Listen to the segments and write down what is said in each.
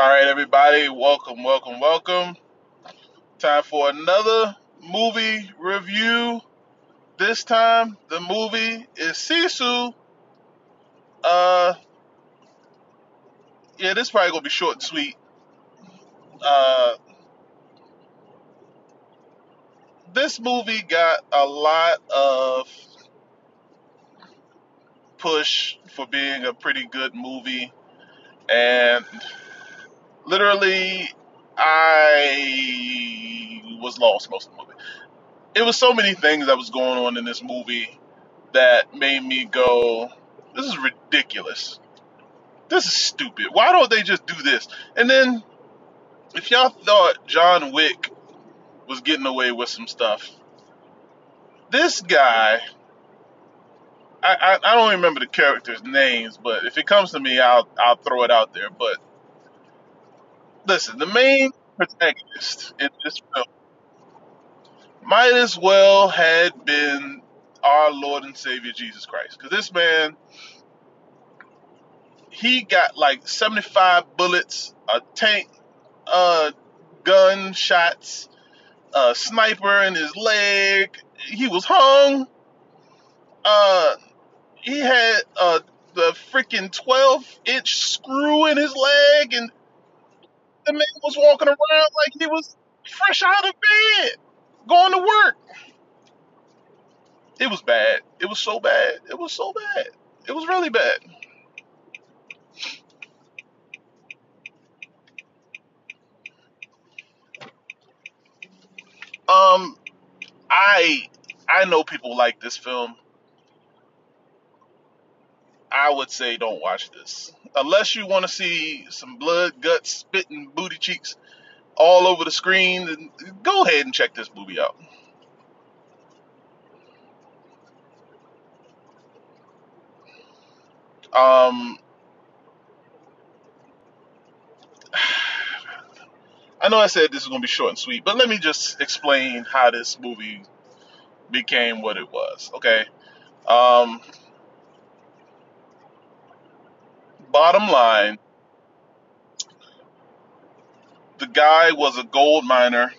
All right, everybody, welcome, welcome, welcome. Time for another movie review. This time, the movie is Sisu. Uh, yeah, this is probably gonna be short and sweet. Uh, this movie got a lot of push for being a pretty good movie, and literally, I was lost most of the movie. It was so many things that was going on in this movie that made me go, "This is ridiculous. This is stupid. Why don't they just do this?" And then, if y'all thought John Wick was getting away with some stuff, this guy. I, I, don't remember the characters' names, but if it comes to me, I'll I'll throw it out there. But listen, the main protagonist in this film might as well had been our Lord and Savior Jesus Christ. Because this man, he got like 75 bullets, a tank, uh, gun shots, a sniper in his leg. He was hung. Uh, he had uh, the freaking 12 inch screw in his leg, and the man was walking around like he was fresh out of bed, going to work. It was bad. It was so bad. It was so bad. It was really bad. Um, I I know people like this film. I would say don't watch this unless you want to see some blood, guts, spitting, booty cheeks all over the screen. Then go ahead and check this movie out. Um, I know I said this is gonna be short and sweet, but let me just explain how this movie became what it was. Okay. Um, bottom line, the guy was a gold miner,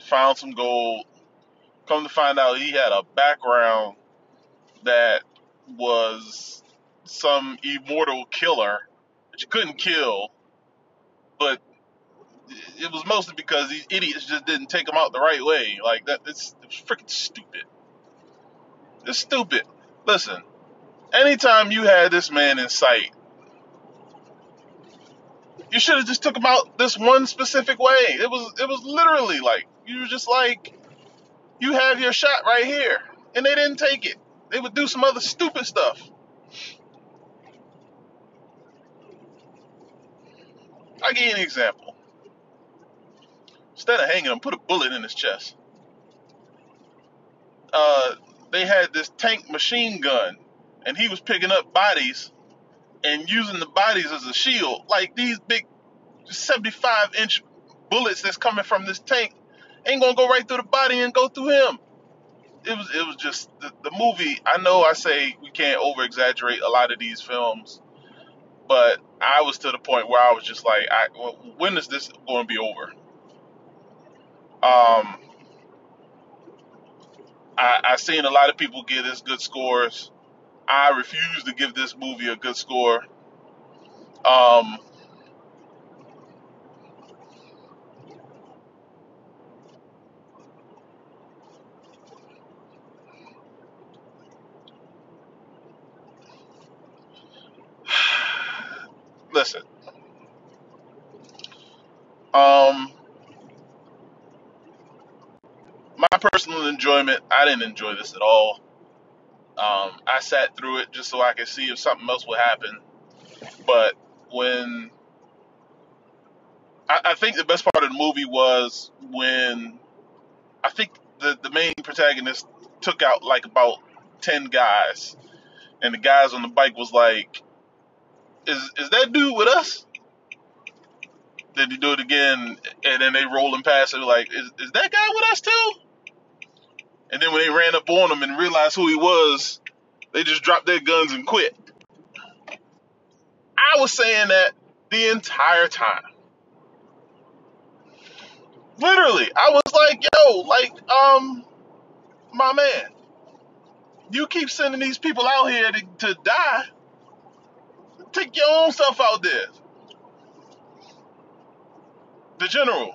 found some gold. Come to find out, he had a background that was some immortal killer that you couldn't kill, but it was mostly because these idiots just didn't take him out the right way. Like that, it's, it's freaking stupid. It's stupid. Listen, anytime you had this man in sight, you should have just took him out this one specific way. It was it was literally like you were just like, you have your shot right here, and they didn't take it. They would do some other stupid stuff. I'll give you an example. Instead of hanging him, put a bullet in his chest. Uh, they had this tank machine gun, and he was picking up bodies and using the bodies as a shield. Like these big 75 inch bullets that's coming from this tank ain't gonna go right through the body and go through him. It was it was just the, the movie. I know I say we can't over exaggerate a lot of these films, but I was to the point where I was just like, I, when is this going to be over? Um, I, I seen a lot of people get as good scores. I refuse to give this movie a good score. Um, listen, um, my personal enjoyment, I didn't enjoy this at all. Um, I sat through it just so I could see if something else would happen. But when I, I think the best part of the movie was when I think the, the main protagonist took out like about 10 guys. And the guys on the bike was like, is, is that dude with us? Then he do it again, and then they roll past it like, is, is that guy with us too? And then when they ran up on him and realized who he was, they just dropped their guns and quit. I was saying that the entire time. Literally, I was like, yo, like, um, my man, you keep sending these people out here to, to die. Take your own stuff out there. The general.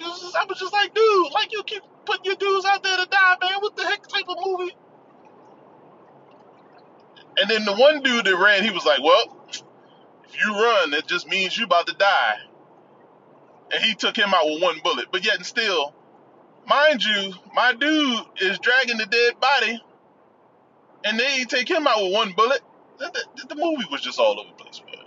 I was just like, dude, like you keep putting your dudes out there to die, man. What the heck type of movie? And then the one dude that ran, he was like, well, if you run, it just means you about to die. And he took him out with one bullet. But yet and still, mind you, my dude is dragging the dead body, and they take him out with one bullet. The, the, the movie was just all over the place, man.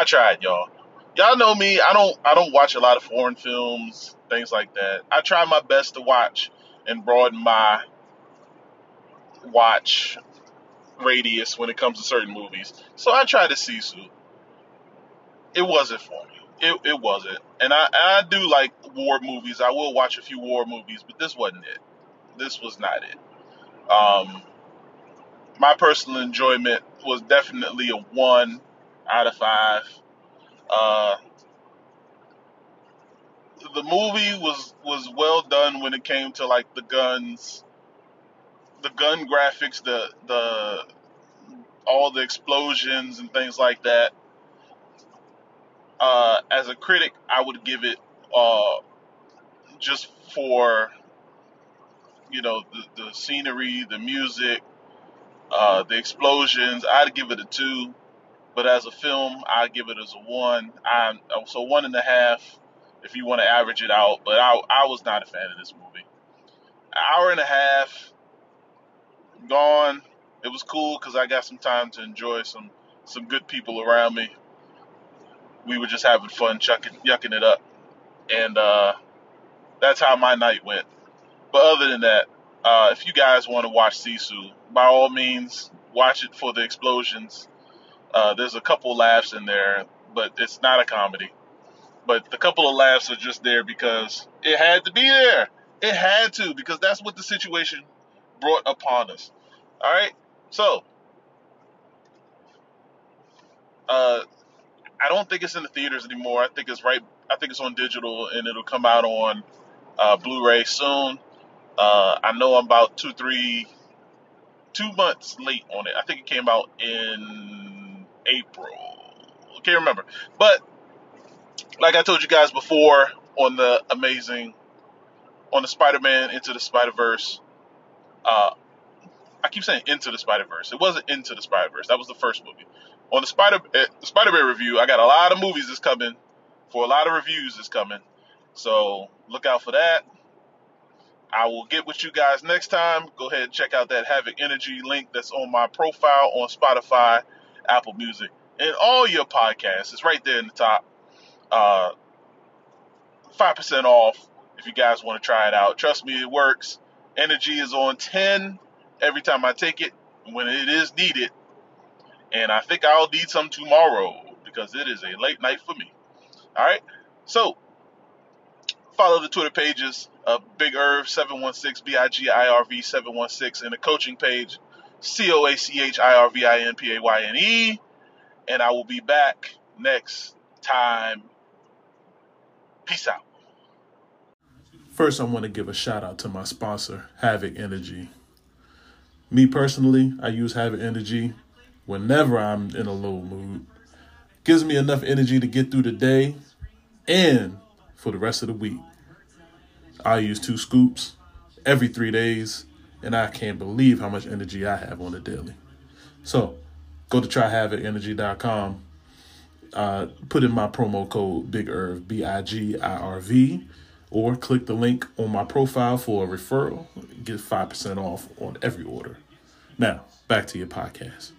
I tried, y'all. Y'all know me. I don't. I don't watch a lot of foreign films, things like that. I try my best to watch and broaden my watch radius when it comes to certain movies. So I tried to see Sisu. It wasn't for me. It, it wasn't. And I, I do like war movies. I will watch a few war movies, but this wasn't it. This was not it. Um, my personal enjoyment was definitely a one out of five. Uh, the movie was was well done when it came to like the guns, the gun graphics, the the all the explosions and things like that. Uh, as a critic, I would give it uh, just for you know the, the scenery, the music, uh, the explosions. I'd give it a two. But as a film, I give it as a one. I'm so one and a half if you want to average it out. But I I was not a fan of this movie. An hour and a half gone. It was cool because I got some time to enjoy some some good people around me. We were just having fun, chucking, yucking it up, and uh, that's how my night went. But other than that, uh, if you guys want to watch Sisu, by all means, watch it for the explosions uh, there's a couple laughs in there, but it's not a comedy. But the couple of laughs are just there because it had to be there. It had to because that's what the situation brought upon us. All right. So, uh, I don't think it's in the theaters anymore. I think it's right. I think it's on digital and it'll come out on uh, Blu-ray soon. Uh, I know I'm about two, three, two months late on it. I think it came out in April. Can't remember. But like I told you guys before on the amazing on the Spider-Man into the Spider-Verse, uh, I keep saying into the Spider-Verse. It wasn't into the Spider-Verse. That was the first movie. On the Spider uh, Spider-Man review, I got a lot of movies that's coming for a lot of reviews that's coming. So look out for that. I will get with you guys next time. Go ahead and check out that Havoc Energy link that's on my profile on Spotify Apple Music, and all your podcasts. It's right there in the top. Uh, 5% off if you guys want to try it out. Trust me, it works. Energy is on 10 every time I take it when it is needed. And I think I'll need some tomorrow because it is a late night for me. All right. So follow the Twitter pages of Big Irv 716 B I G I R V 716 and the coaching page C O A C H I R V I N P A Y N E. And I will be back next time. Peace out. First, I want to give a shout out to my sponsor, Havoc Energy. Me personally, I use Havoc Energy whenever I'm in a low mood. Gives me enough energy to get through the day and for the rest of the week. I use two scoops every three days and I can't believe how much energy I have on the daily. So go to tryhavocenergy.com. Uh, put in my promo code Big Irv B I G I R V, or click the link on my profile for a referral. Get five percent off on every order. Now, back to your podcast.